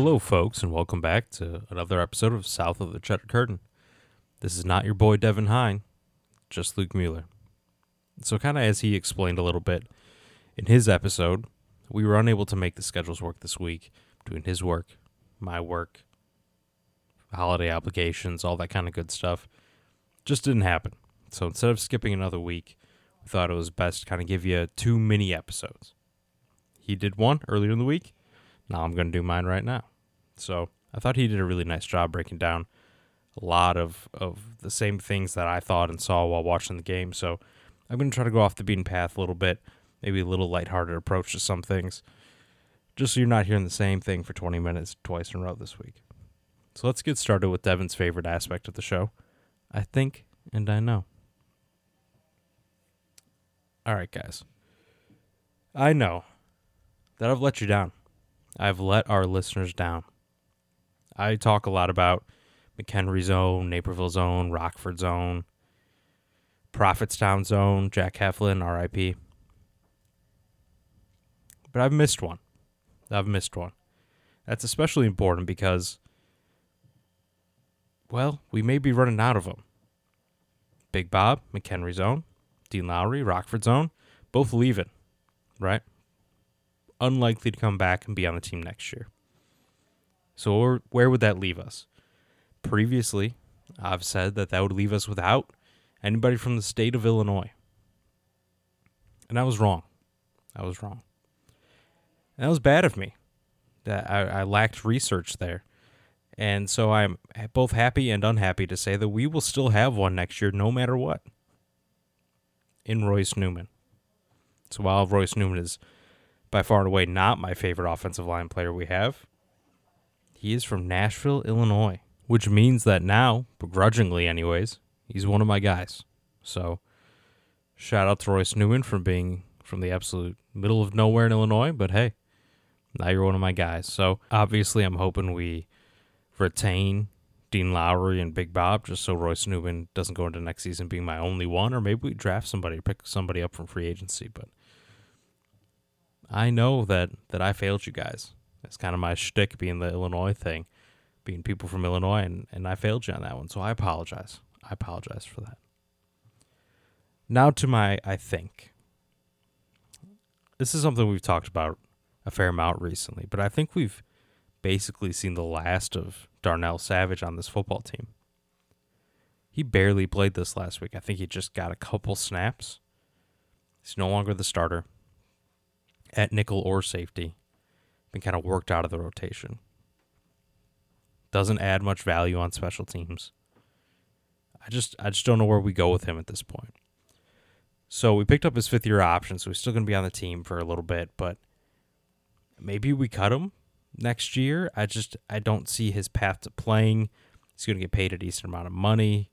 Hello, folks, and welcome back to another episode of South of the Cheddar Curtain. This is not your boy Devin Hine, just Luke Mueller. So, kind of as he explained a little bit in his episode, we were unable to make the schedules work this week between his work, my work, holiday obligations, all that kind of good stuff. Just didn't happen. So, instead of skipping another week, we thought it was best to kind of give you two mini episodes. He did one earlier in the week. Now I'm going to do mine right now. So I thought he did a really nice job breaking down a lot of, of the same things that I thought and saw while watching the game. So I'm going to try to go off the beaten path a little bit, maybe a little lighthearted approach to some things, just so you're not hearing the same thing for 20 minutes twice in a row this week. So let's get started with Devin's favorite aspect of the show. I think and I know. All right, guys. I know that I've let you down. I've let our listeners down. I talk a lot about McHenry Zone, Naperville Zone, Rockford Zone, Prophetstown Zone, Jack Heflin, RIP. But I've missed one. I've missed one. That's especially important because, well, we may be running out of them. Big Bob, McHenry Zone, Dean Lowry, Rockford Zone, both leaving, right? Unlikely to come back and be on the team next year. So where would that leave us? Previously, I've said that that would leave us without anybody from the state of Illinois. And I was wrong. I was wrong. And that was bad of me. That I, I lacked research there. And so I'm both happy and unhappy to say that we will still have one next year no matter what. In Royce Newman. So while Royce Newman is by far and away not my favorite offensive line player we have. He is from Nashville, Illinois, which means that now, begrudgingly anyways, he's one of my guys. So, shout out to Royce Newman for being from the absolute middle of nowhere in Illinois, but hey, now you're one of my guys. So, obviously, I'm hoping we retain Dean Lowry and Big Bob just so Royce Newman doesn't go into next season being my only one, or maybe we draft somebody, pick somebody up from free agency, but I know that that I failed you guys. It's kind of my shtick being the Illinois thing, being people from Illinois, and, and I failed you on that one. So I apologize. I apologize for that. Now to my I think. This is something we've talked about a fair amount recently, but I think we've basically seen the last of Darnell Savage on this football team. He barely played this last week. I think he just got a couple snaps. He's no longer the starter at nickel or safety. Been kind of worked out of the rotation. Doesn't add much value on special teams. I just I just don't know where we go with him at this point. So we picked up his fifth year option, so he's still gonna be on the team for a little bit, but maybe we cut him next year. I just I don't see his path to playing. He's gonna get paid a decent amount of money.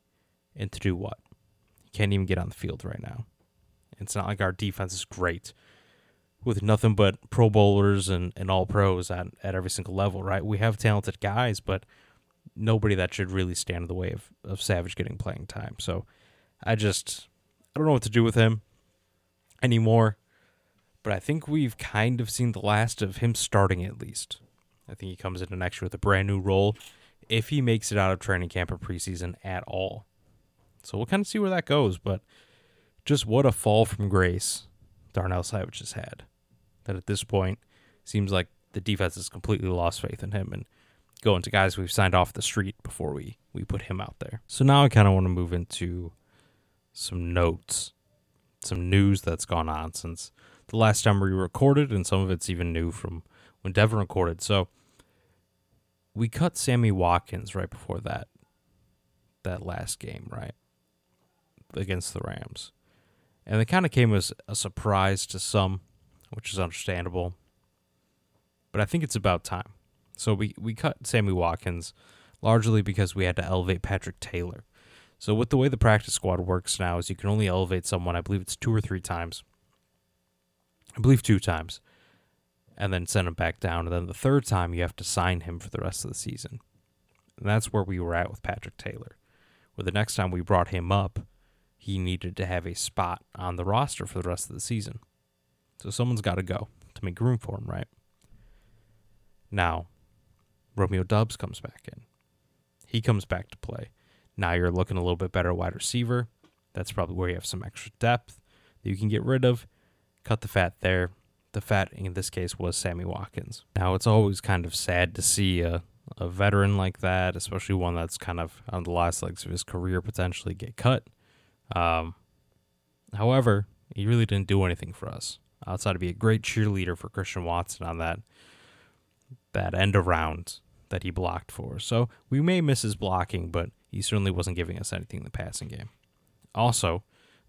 And to do what? He can't even get on the field right now. It's not like our defense is great with nothing but pro bowlers and, and all pros at, at every single level, right? We have talented guys, but nobody that should really stand in the way of, of Savage getting playing time. So I just I don't know what to do with him anymore. But I think we've kind of seen the last of him starting at least. I think he comes into next year with a brand new role if he makes it out of training camp or preseason at all. So we'll kind of see where that goes, but just what a fall from grace Darnell Savage has had that at this point seems like the defense has completely lost faith in him and going to guys we've signed off the street before we we put him out there. So now I kind of want to move into some notes, some news that's gone on since the last time we recorded, and some of it's even new from when Devin recorded. So we cut Sammy Watkins right before that that last game, right? Against the Rams. And it kind of came as a surprise to some which is understandable. But I think it's about time. So we, we cut Sammy Watkins largely because we had to elevate Patrick Taylor. So with the way the practice squad works now is you can only elevate someone, I believe it's two or three times. I believe two times. And then send him back down. And then the third time you have to sign him for the rest of the season. And that's where we were at with Patrick Taylor. Where the next time we brought him up, he needed to have a spot on the roster for the rest of the season. So someone's got to go to make room for him, right? Now, Romeo Doubs comes back in. He comes back to play. Now you're looking a little bit better wide receiver. That's probably where you have some extra depth that you can get rid of. Cut the fat there. The fat in this case was Sammy Watkins. Now it's always kind of sad to see a, a veteran like that, especially one that's kind of on the last legs of his career, potentially get cut. Um, however, he really didn't do anything for us outside to be a great cheerleader for Christian Watson on that that end around that he blocked for. So we may miss his blocking, but he certainly wasn't giving us anything in the passing game. Also,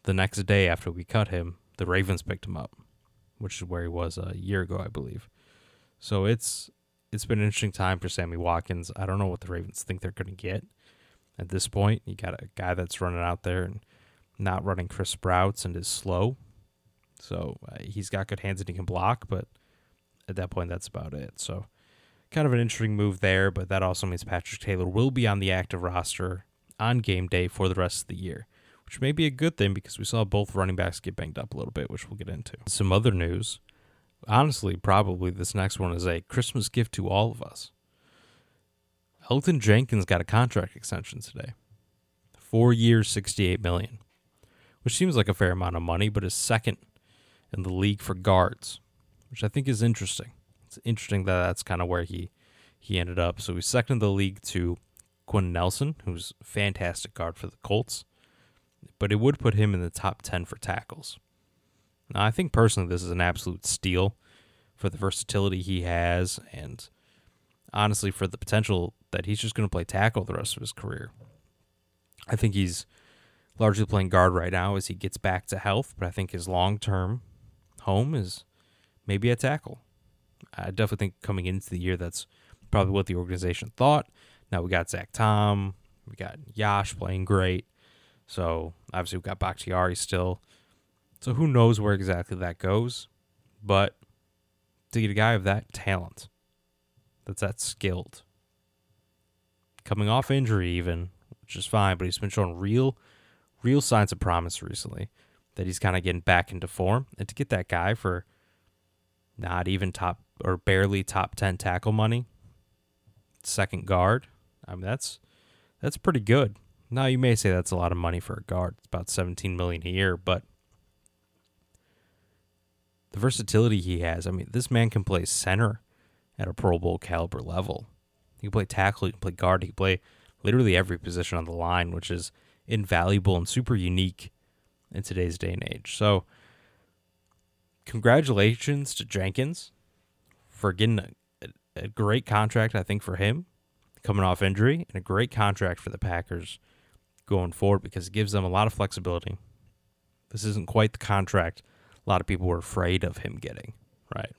the next day after we cut him, the Ravens picked him up, which is where he was a year ago, I believe. So it's it's been an interesting time for Sammy Watkins. I don't know what the Ravens think they're going to get at this point. You got a guy that's running out there and not running Chris Sprouts and is slow. So uh, he's got good hands and he can block, but at that point, that's about it. So kind of an interesting move there, but that also means Patrick Taylor will be on the active roster on game day for the rest of the year, which may be a good thing because we saw both running backs get banged up a little bit, which we'll get into. Some other news. Honestly, probably this next one is a Christmas gift to all of us. Elgton Jenkins got a contract extension today. Four years, 68 million, which seems like a fair amount of money, but is second in the league for guards, which I think is interesting. It's interesting that that's kind of where he he ended up. So he's second in the league to Quenton Nelson, who's a fantastic guard for the Colts, but it would put him in the top 10 for tackles. Now, I think personally this is an absolute steal for the versatility he has and honestly for the potential that he's just going to play tackle the rest of his career. I think he's largely playing guard right now as he gets back to health, but I think his long term home is maybe a tackle. I definitely think coming into the year, that's probably what the organization thought. Now we got Zach Tom, we got Yash playing great. So obviously we got Bakhtiari still. So who knows where exactly that goes. But to get a guy of that talent, that's that skilled, coming off injury even, which is fine, but he's been showing real, real signs of promise recently that he's kind of getting back into form. And to get that guy for not even top or barely top 10 tackle money, second guard, I mean that's that's pretty good. Now you may say that's a lot of money for a guard. It's about 17 million a year, but the versatility he has, I mean, this man can play center at a Pro Bowl caliber level. He can play tackle, he can play guard, he can play literally every position on the line, which is invaluable and super unique in today's day and age. So, congratulations to Jenkins for getting a, a, great contract, I think, for him coming off injury, and a great contract for the Packers going forward because it gives them a lot of flexibility. This isn't quite the contract a lot of people were afraid of him getting, right?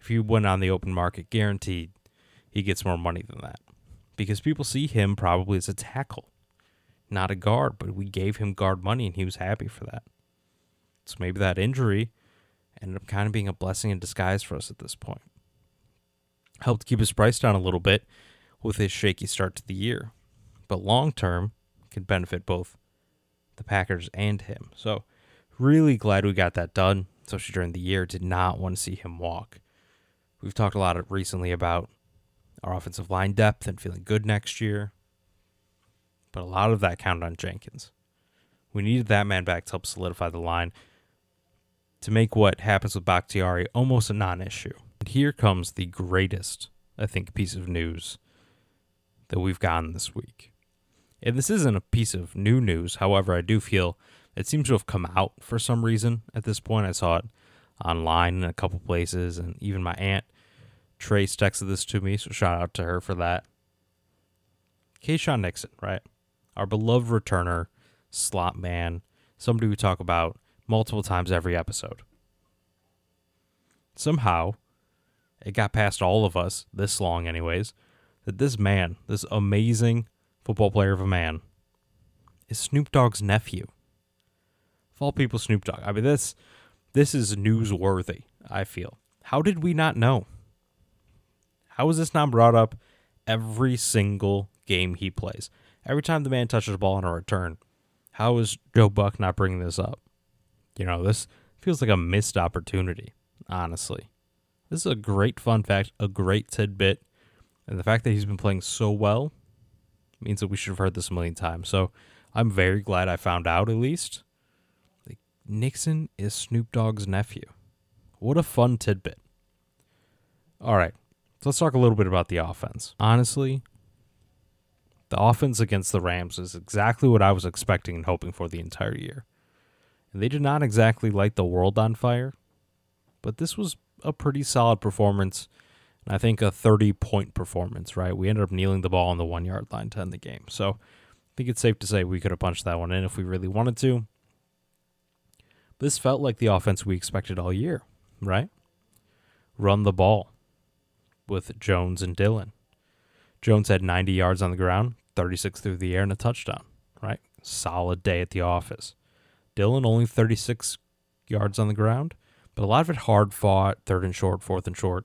If you went on the open market, guaranteed he gets more money than that because people see him probably as a tackle not a guard, but we gave him guard money and he was happy for that. So maybe that injury ended up kind of being a blessing in disguise for us at this point. Helped keep his price down a little bit with his shaky start to the year, but long term could benefit both the Packers and him. So really glad we got that done, especially during the year. Did not want to see him walk. We've talked a lot recently about our offensive line depth and feeling good next year but a lot of that counted on Jenkins. We needed that man back to help solidify the line to make what happens with Bakhtiari almost a non issue. And here comes the greatest, I think, piece of news that we've gotten this week. And this isn't a piece of new news. However, I do feel it seems to have come out for some reason at this point. I saw it online in a couple places, and even my aunt Trace texted this to me, so shout out to her for that. Keisean Nixon, right? Our beloved returner, slot man, somebody we talk about multiple times every episode. Somehow, it got past all of us, this long, anyways, that this man, this amazing football player of a man, is Snoop Dogg's nephew. Of all people, Snoop Dogg. I mean, this this is newsworthy. I feel. How did we not know? How is this not brought up every single game he plays? Every time the man touches the ball on a return, how is Joe Buck not bringing this up? You know, this feels like a missed opportunity, honestly. This is a great fun fact, a great tidbit And the fact that he's been playing so well means that we should have heard this a million times. So I'm very glad I found out at least. Like, Nixon is Snoop Dogg's nephew. What a fun tidbit. All right, so let's talk a little bit about the offense. Honestly, the offense against the Rams is exactly what I was expecting and hoping for the entire year. And they did not exactly light the world on fire, but this was a pretty solid performance. And I think a 30 point performance, right? We ended up kneeling the ball on the one yard line to end the game. So I think it's safe to say we could have punched that one in if we really wanted to. This felt like the offense we expected all year, right? Run the ball with Jones and Dillon. Jones had 90 yards on the ground, 36 through the air, and a touchdown, right? Solid day at the office. Dillon only 36 yards on the ground, but a lot of it hard fought, third and short, fourth and short.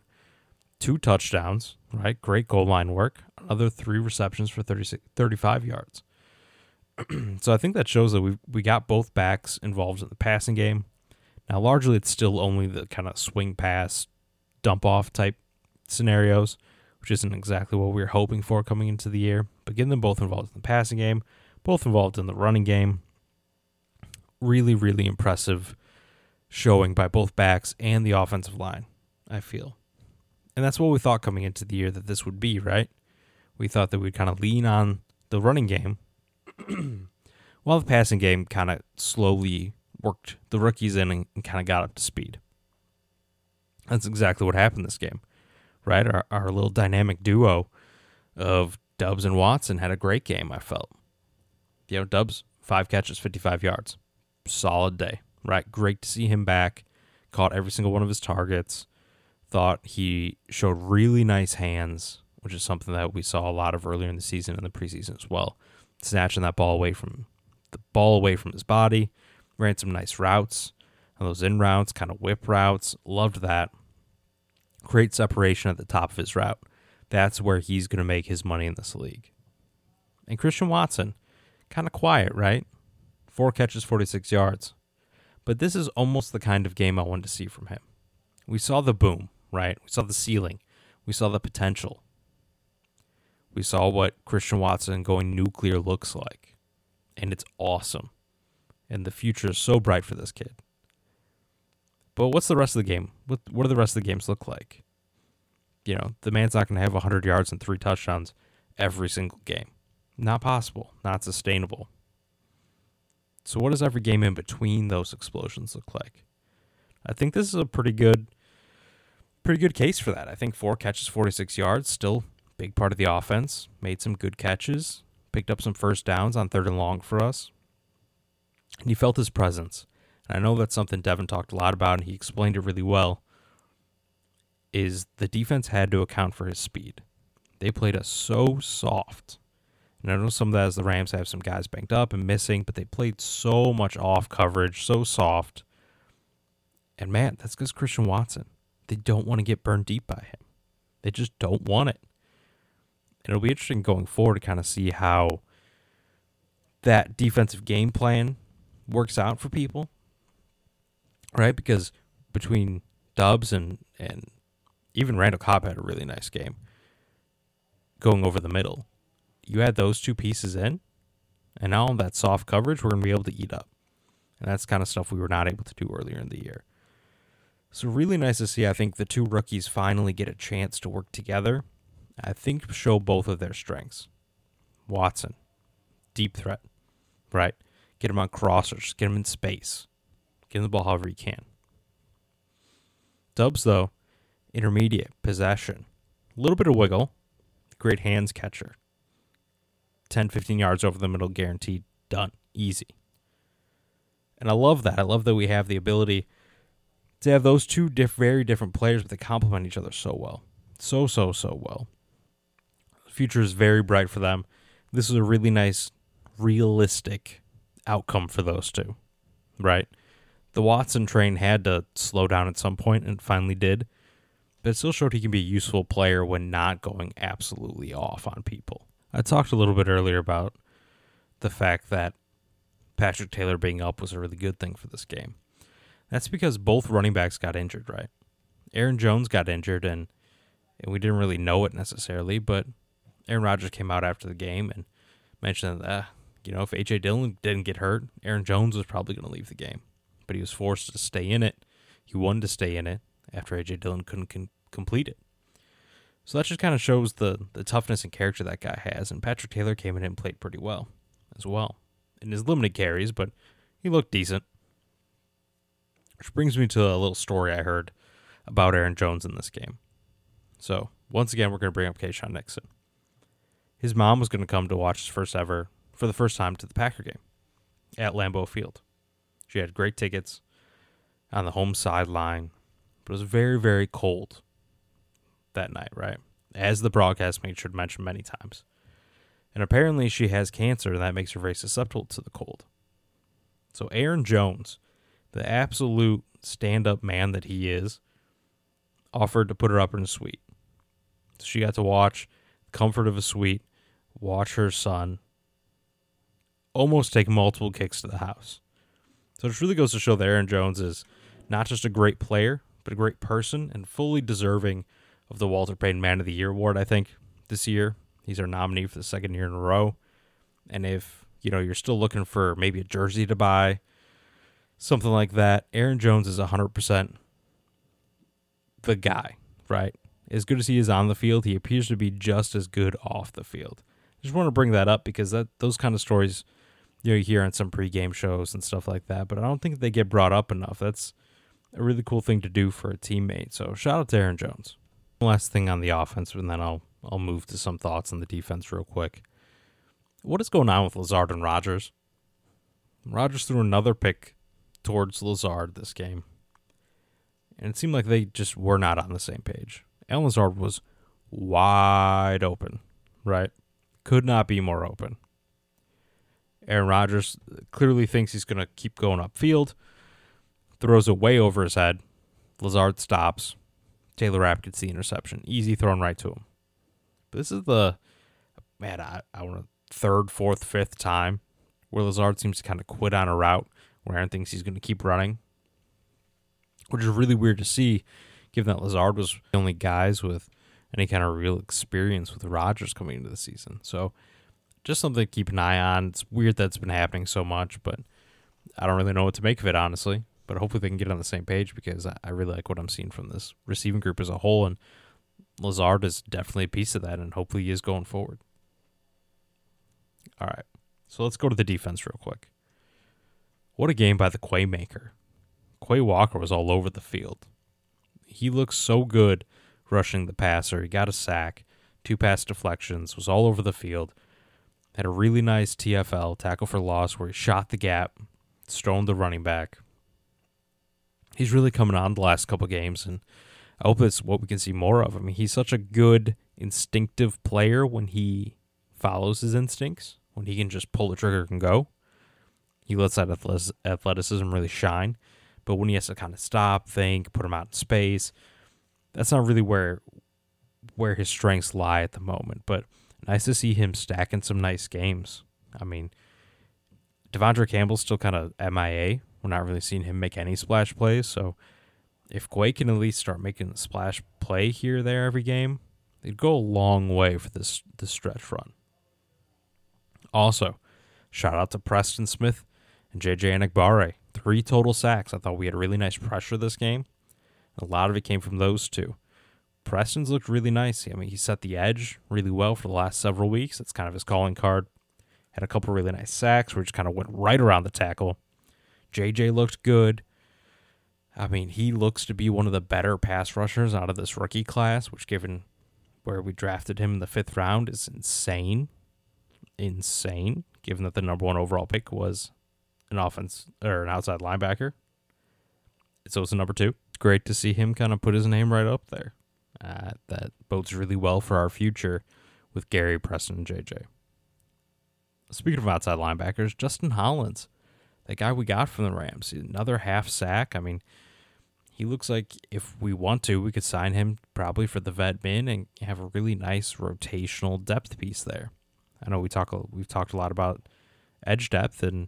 Two touchdowns, right? Great goal line work. Another three receptions for 36, 35 yards. so I think that shows that we we got both backs involved in the passing game. Now, largely, it's still only the kind of swing pass, dump off type scenarios, which isn't exactly what we were hoping for coming into the year. But getting them both involved in the passing game, both involved in the running game, really, really impressive showing by both backs and the offensive line, I feel. And that's what we thought coming into the year that this would be, right? We thought that we'd kind of lean on the running game while the passing game kind of slowly worked the rookies in and, kind of got up to speed. That's exactly what happened this game, right? Our, our little dynamic duo of Doubs and Watson had a great game, I felt. You know, Doubs, five catches, 55 yards. Solid day right? Great to see him back. Caught every single one of his targets. Thought he showed really nice hands, which is something that we saw a lot of earlier in the season and the preseason as well. Snatching that ball away from the ball away from his body. Ran some nice routes. Those in routes, kind of whip routes. Loved that. Great separation at the top of his route. That's where he's going to make his money in this league. And Christian Watson, kind of quiet, right? Four catches, 46 yards. But this is almost the kind of game I wanted to see from him. We saw the boom, right? We saw the ceiling. We saw the potential. We saw what Christian Watson going nuclear looks like. And it's awesome. And the future is so bright for this kid. But what's the rest of the game? What what do the rest of the games look like? You know, the man's not going to have 100 yards and three touchdowns every single game. Not possible. Not sustainable. So what does every game in between those explosions look like? I think this is a pretty good pretty good case for that. I think four catches, 46 yards, still big part of the offense. Made some good catches, picked up some first downs on third and long for us. And you felt his presence. And I know that's something Devin talked a lot about and he explained it really well. Is the defense had to account for his speed. They played us so soft and I know some of that is the Rams have some guys banked up and missing, but they played so much off coverage, so soft. And man, that's because Christian Watson. They don't want to get burned deep by him. They just don't want it. And it'll be interesting going forward to kind of see how that defensive game plan works out for people. Right? Because between Doubs and and even Randall Cobb had a really nice game going over the middle you add those two pieces in, and now on that soft coverage we're going to be able to eat up. And that's kind of stuff we were not able to do earlier in the year. So, really nice to see. I think the two rookies finally get a chance to work together. I think show both of their strengths. Watson, deep threat, right? Get him on crossers, get him in space, get him the ball however you can. Doubs, though, intermediate, possession, a little bit of wiggle, great hands catcher. 10, 15 yards over the middle, guaranteed, done, easy. And I love that. I love that we have the ability to have those two diff- very different players, but they complement each other so well. So, so, so well. The future is very bright for them. This is a really nice, realistic outcome for those two, right? The Watson train had to slow down at some point and finally did, but it still showed he can be a useful player when not going absolutely off on people. I talked a little bit earlier about the fact that Patrick Taylor being up was a really good thing for this game. That's because both running backs got injured, right? Aaron Jones got injured, and and we didn't really know it necessarily. But Aaron Rodgers came out after the game and mentioned that, uh, you know, if AJ Dillon didn't get hurt, Aaron Jones was probably going to leave the game. But he was forced to stay in it. He wanted to stay in it after AJ Dillon couldn't complete it. So that just kind of shows the the toughness and character that guy has. And Patrick Taylor came in and played pretty well as well in his limited carries, but he looked decent. Which brings me to a little story I heard about Aaron Jones in this game. So once again, we're going to bring up Keisean Nixon. His mom was going to come to watch his first ever, for the first time, to the Packer game at Lambeau Field. She had great tickets on the home sideline, but it was very, very cold that night, right? As the broadcast made sure to mention many times. And apparently she has cancer, and that makes her very susceptible to the cold. So Aaron Jones, the absolute stand up man that he is, offered to put her up in a suite. So she got to watch comfort of a suite, watch her son almost take multiple kicks to the house. So it really goes to show that Aaron Jones is not just a great player, but a great person and fully deserving of the Walter Payton Man of the Year award, I think, this year. He's our nominee for the second year in a row. And if, you know, you're still looking for maybe a jersey to buy, something like that, Aaron Jones is 100% the guy, right? As good as he is on the field, he appears to be just as good off the field. I just want to bring that up because that those kind of stories you know hear on some pregame shows and stuff like that, but I don't think they get brought up enough. That's a really cool thing to do for a teammate. So shout out to Aaron Jones. Last thing on the offense, and then I'll I'll move to some thoughts on the defense real quick. What is going on with Lazard and Rodgers? Rodgers threw another pick towards Lazard this game. And it seemed like they just were not on the same page. Allen Lazard was wide open, right? Could not be more open. Aaron Rodgers clearly thinks he's going to keep going upfield, throws it way over his head. Lazard stops. Taylor Rapp gets the interception. Easy thrown right to him. But this is the, man, I, I want to third, fourth, fifth time where Lazard seems to kind of quit on a route where Aaron thinks he's going to keep running, which is really weird to see, given that Lazard was the only guys with any kind of real experience with Rodgers coming into the season. So just something to keep an eye on. It's weird that it's been happening so much, but I don't really know what to make of it, honestly. But hopefully they can get on the same page because I really like what I'm seeing from this receiving group as a whole. And Lazard is definitely a piece of that, and hopefully he is going forward. All right. So let's go to the defense real quick. What a game by the Quay maker. Quay Walker was all over the field. He looks so good rushing the passer. He got a sack, two pass deflections, was all over the field. Had a really nice TFL, tackle for loss, where he shot the gap, stoned the running back. He's really coming on the last couple games, and I hope it's what we can see more of. I mean, he's such a good, instinctive player when he follows his instincts, when he can just pull the trigger and go. He lets that athleticism really shine. But when he has to kind of stop, think, put him out in space, that's not really where where his strengths lie at the moment. But nice to see him stacking some nice games. I mean, De'Vondre Campbell's still kind of MIA. We're not really seeing him make any splash plays. So if Quay can at least start making a splash play here there every game, it'd go a long way for this this stretch run. Also, shout out to Preston Smith and JJ Enagbare. Three total sacks. I thought we had really nice pressure this game. A lot of it came from those two. Preston's looked really nice. I mean, he set the edge really well for the last several weeks. That's kind of his calling card. Had a couple really nice sacks just kind of went right around the tackle. JJ looked good. I mean, he looks to be one of the better pass rushers out of this rookie class, which, given where we drafted him in the fifth round, is insane. Insane, given that the number one overall pick was an offense or an outside linebacker. So it's a number two. It's great to see him kind of put his name right up there. Uh, that bodes really well for our future with Gary, Preston, and JJ. Speaking of outside linebackers, Justin Hollins, that guy we got from the Rams, another half sack. I mean, he looks like if we want to, we could sign him probably for the vet bin and have a really nice rotational depth piece there. I know we talk we've talked a lot about edge depth and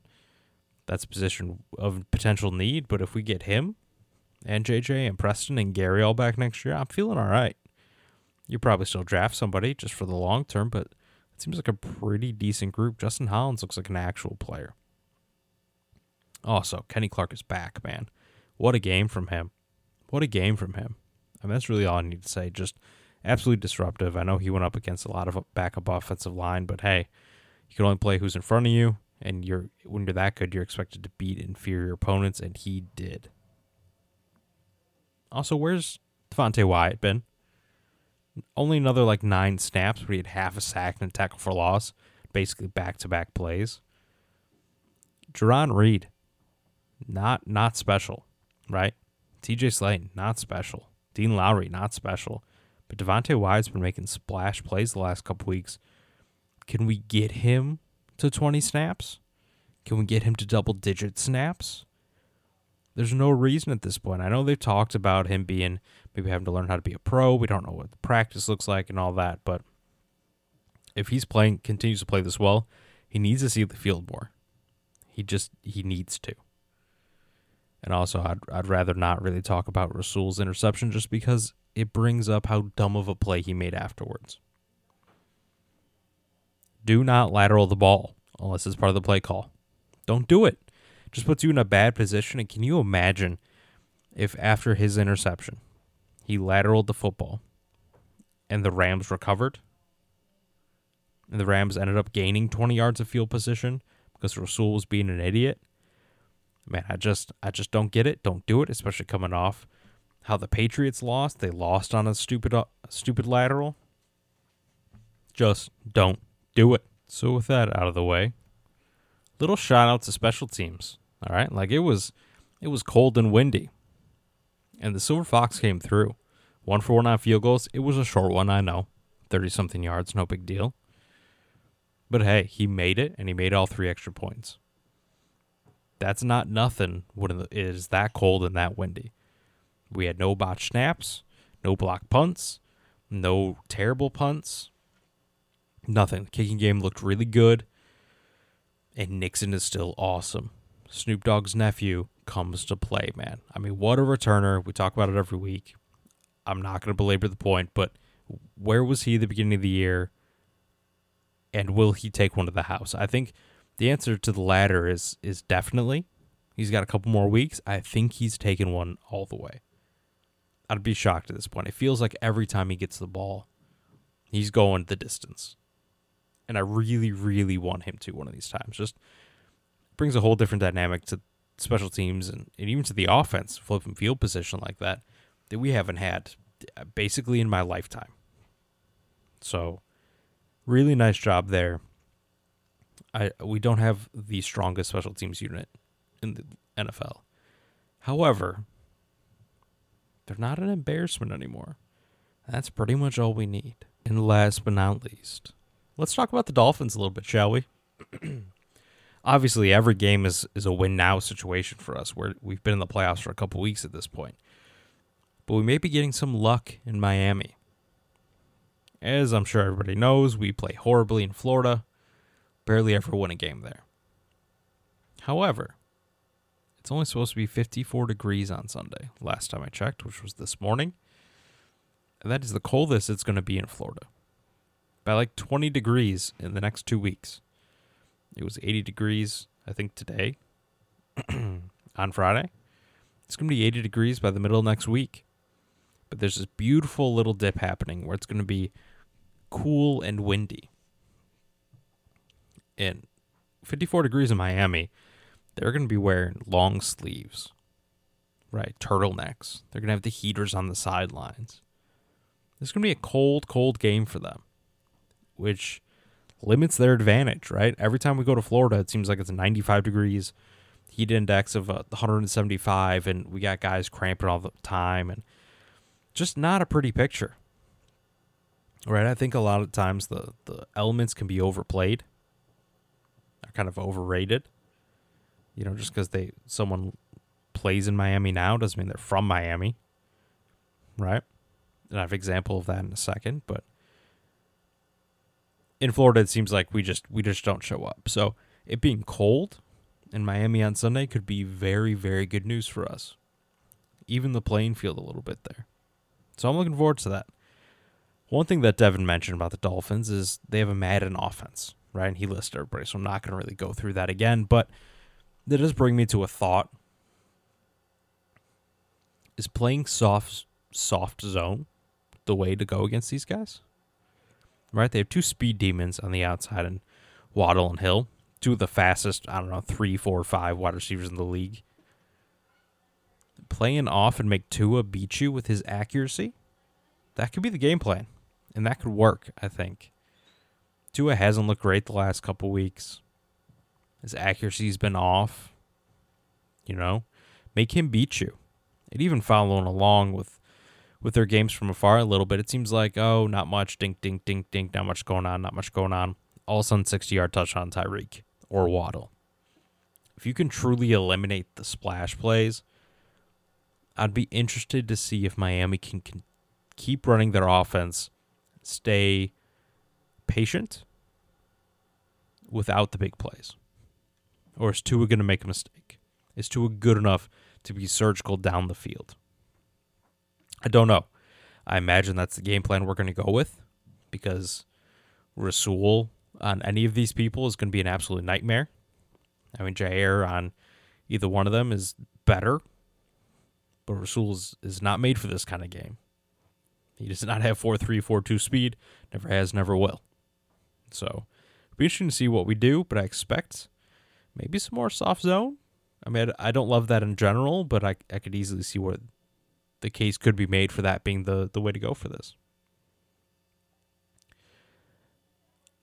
that's a position of potential need, but if we get him and JJ and Preston and Gary all back next year, I'm feeling all right. You probably still draft somebody just for the long term, but it seems like a pretty decent group. Justin Hollins looks like an actual player. Also, Kenny Clark is back, man. What a game from him. What a game from him. I mean, that's really all I need to say. Just absolutely disruptive. I know he went up against a lot of backup offensive line, but hey, you can only play who's in front of you, and you're when you're that good, you're expected to beat inferior opponents, and he did. Also, where's Devonte Wyatt been? Only another like nine snaps where he had half a sack and a tackle for loss, basically back to back plays. Jarran Reed, not not special, right? TJ Slaton, not special. Dean Lowry, not special. But Devonte Wyatt's been making splash plays the last couple weeks. Can we get him to 20 snaps? Can we get him to double digit snaps? There's no reason at this point. I know they've talked about him being maybe having to learn how to be a pro. We don't know what the practice looks like and all that, but if he's playing continues to play this well, he needs to see the field more. He just he needs to. And also, I'd, I'd rather not really talk about Rasul's interception just because it brings up how dumb of a play he made afterwards. Do not lateral the ball unless it's part of the play call. Don't do it. Just puts you in a bad position. And can you imagine if after his interception, he lateraled the football and the Rams recovered? And the Rams ended up gaining 20 yards of field position because Rasul was being an idiot man, I just I just don't get it. Don't do it, especially coming off how the Patriots lost. They lost on a stupid uh, stupid lateral. Just don't do it. So with that out of the way, little shout out to special teams. All right, like it was it was cold and windy, and the Silver Fox came through. One for one on field goals. It was a short one, I know, thirty something yards, no big deal. But hey, he made it, and he made all three extra points. That's not nothing when it is that cold and that windy. We had no botch snaps, no block punts, no terrible punts, nothing. The kicking game looked really good, and Nixon is still awesome. Snoop Dogg's nephew comes to play, man. I mean, what a returner. We talk about it every week. I'm not going to belabor the point, but where was he at the beginning of the year? And will he take one to the house? I think the answer to the latter is is definitely. He's got a couple more weeks. I think he's taken one all the way. I'd be shocked at this point. It feels like every time he gets the ball, he's going the distance. And I really, really want him to one of these times. Just brings a whole different dynamic to special teams and, and even to the offense, flipping field position like that, that we haven't had uh, basically in my lifetime. So, really nice job there. I we don't have the strongest special teams unit in the NFL. However, they're not an embarrassment anymore. That's pretty much all we need. And last but not least, let's talk about the Dolphins a little bit, shall we? Obviously, every game is, is a win now situation for us where we've been in the playoffs for a couple weeks at this point. But we may be getting some luck in Miami. As I'm sure everybody knows, we play horribly in Florida barely ever win a game there. However, it's only supposed to be 54 degrees on Sunday, last time I checked, which was this morning. And that is the coldest it's going to be in Florida. By like 20 degrees in the next two weeks. It was 80 degrees, I think, today on Friday. It's going to be 80 degrees by the middle of next week. But there's this beautiful little dip happening where it's going to be cool and windy And 54 degrees in Miami, they're going to be wearing long sleeves, right? Turtlenecks. They're going to have the heaters on the sidelines. This going to be a cold, cold game for them, which limits their advantage, right? Every time we go to Florida, it seems like it's 95 degrees, heat index of uh, 175, and we got guys cramping all the time, and just not a pretty picture. Right, I think a lot of times the, the elements can be overplayed are kind of overrated. You know, just because they someone plays in Miami now doesn't mean they're from Miami, right? And I have an example of that in a second, but in Florida, it seems like we just we just don't show up. So it being cold in Miami on Sunday could be very very good news for us. Even the playing field a little bit there. So I'm looking forward to that. One thing that Devin mentioned about the Dolphins is they have a Madden offense, right? And he listed everybody, so I'm not going to really go through that again. But that does bring me to a thought: Is playing soft soft zone the way to go against these guys? Right? They have two speed demons on the outside, and Waddle and Hill, two of the fastest, I don't know, three, four, five wide receivers in the league. Playing off and make Tua beat you with his accuracy, that could be the game plan. And that could work, I think. Tua hasn't looked great the last couple weeks. His accuracy's been off. You know, make him beat you. And even following along with with their games from afar a little bit, it seems like, oh, not much, dink, dink, dink, dink, not much going on, not much going on. All of a sudden, 60 yard touchdown Tyreek or Waddle. If you can truly eliminate the splash plays, I'd be interested to see if Miami can, can keep running their offense, stay patient without the big plays. Or is Tua going to make a mistake? Is Tua good enough to be surgical down the field? I don't know. I imagine that's the game plan we're going to go with because Rasul on any of these people is going to be an absolute nightmare. I mean, Jaire on either one of them is better, but Rasul is, is not made for this kind of game. He does not have 4 3, 4 2 speed, never has, never will. So, it'll be interesting to see what we do, but I expect maybe some more soft zone. I mean, I don't love that in general, but I, I could easily see where the case could be made for that being the, the way to go for this.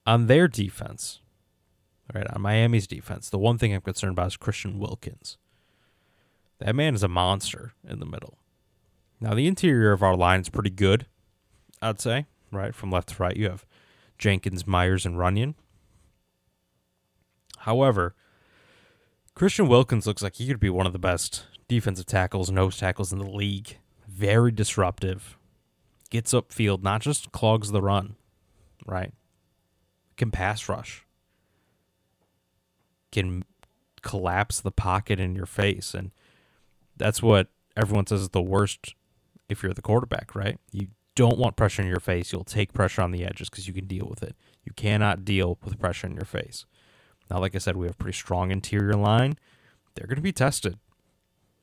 On their defense, right, on Miami's defense, the one thing I'm concerned about is Christian Wilkins. That man is a monster in the middle. Now, the interior of our line is pretty good, I'd say, right? From left to right, you have Jenkins, Myers, and Runyan. However, Christian Wilkins looks like he could be one of the best defensive tackles, nose tackles in the league very disruptive, gets upfield, not just clogs the run, right? Can pass rush, can collapse the pocket in your face. And that's what everyone says is the worst if you're the quarterback, right? You don't want pressure in your face. You'll take pressure on the edges because you can deal with it. You cannot deal with pressure in your face. Now, like I said, we have a pretty strong interior line. They're going to be tested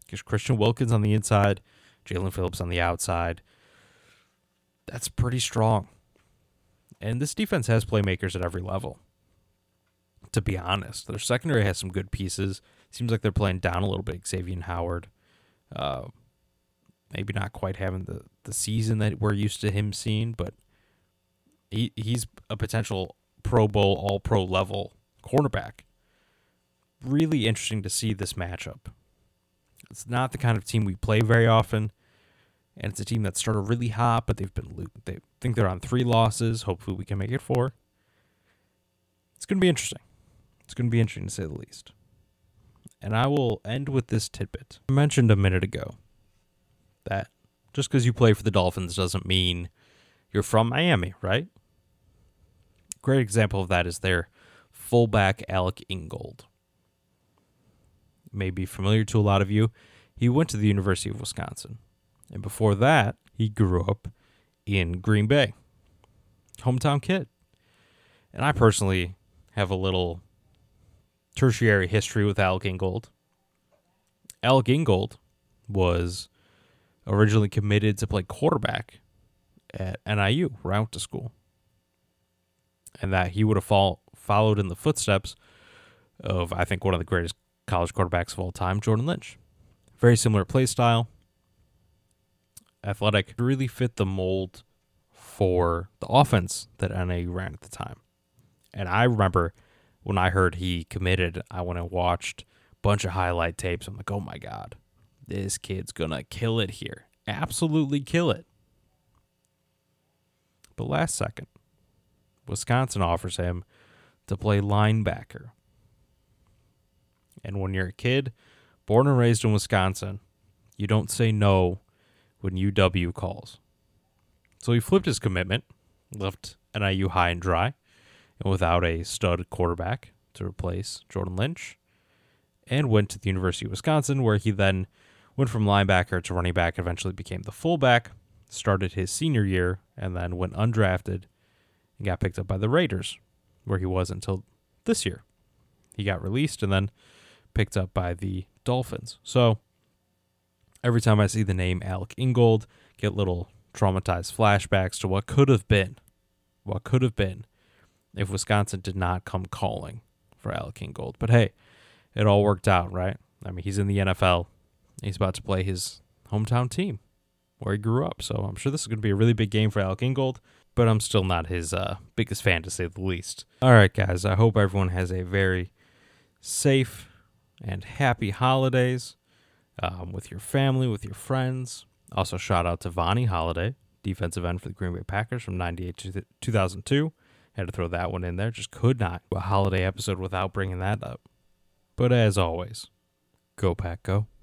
because Christian Wilkins on the inside Jaelan Phillips on the outside. That's pretty strong. And this defense has playmakers at every level. To be honest, their secondary has some good pieces. Seems like they're playing down a little bit. Xavier Howard, uh, maybe not quite having the, the season that we're used to him seeing, but he he's a potential Pro Bowl, All Pro level cornerback. Really interesting to see this matchup. It's not the kind of team we play very often, and it's a team that started really hot, but they've been they think they're on three losses. Hopefully, we can make it four. It's going to be interesting. It's going to be interesting to say the least. And I will end with this tidbit. I mentioned a minute ago that just because you play for the Dolphins doesn't mean you're from Miami, right? Great example of that is their fullback Alec Ingold may be familiar to a lot of you. He went to the University of Wisconsin. And before that, he grew up in Green Bay. Hometown kid. And I personally have a little tertiary history with Alec Ingold. Alec Ingold was originally committed to play quarterback at NIU, where I went to school. And that he would have fall, followed in the footsteps of, I think, one of the greatest college quarterbacks of all time, Jordan Lynch. Very similar play style, athletic, really fit the mold for the offense that NIU ran at the time. And I remember when I heard he committed, I went and watched a bunch of highlight tapes. I'm like, oh my God, this kid's going to kill it here. Absolutely kill it. But last second, Wisconsin offers him to play linebacker and when you're a kid, born and raised in Wisconsin, you don't say no when UW calls. So he flipped his commitment, left NIU high and dry, and without a stud quarterback to replace Jordan Lynch, and went to the University of Wisconsin, where he then went from linebacker to running back, eventually became the fullback, started his senior year and then went undrafted and got picked up by the Raiders, where he was until this year. He got released and then picked up by the Dolphins. So every time I see the name Alec Ingold, get little traumatized flashbacks to what could have been. What could have been if Wisconsin did not come calling for Alec Ingold. But hey, it all worked out, right? I mean, he's in the NFL. He's about to play his hometown team where he grew up. So I'm sure this is going to be a really big game for Alec Ingold, but I'm still not his uh, biggest fan, to say the least. All right, guys, I hope everyone has a very safe and happy holidays um, with your family, with your friends. Also, shout out to Vonnie Holliday, defensive end for the Green Bay Packers from 98 to 2002. Had to throw that one in there. Just could not a holiday episode without bringing that up. But as always, go Pack Go.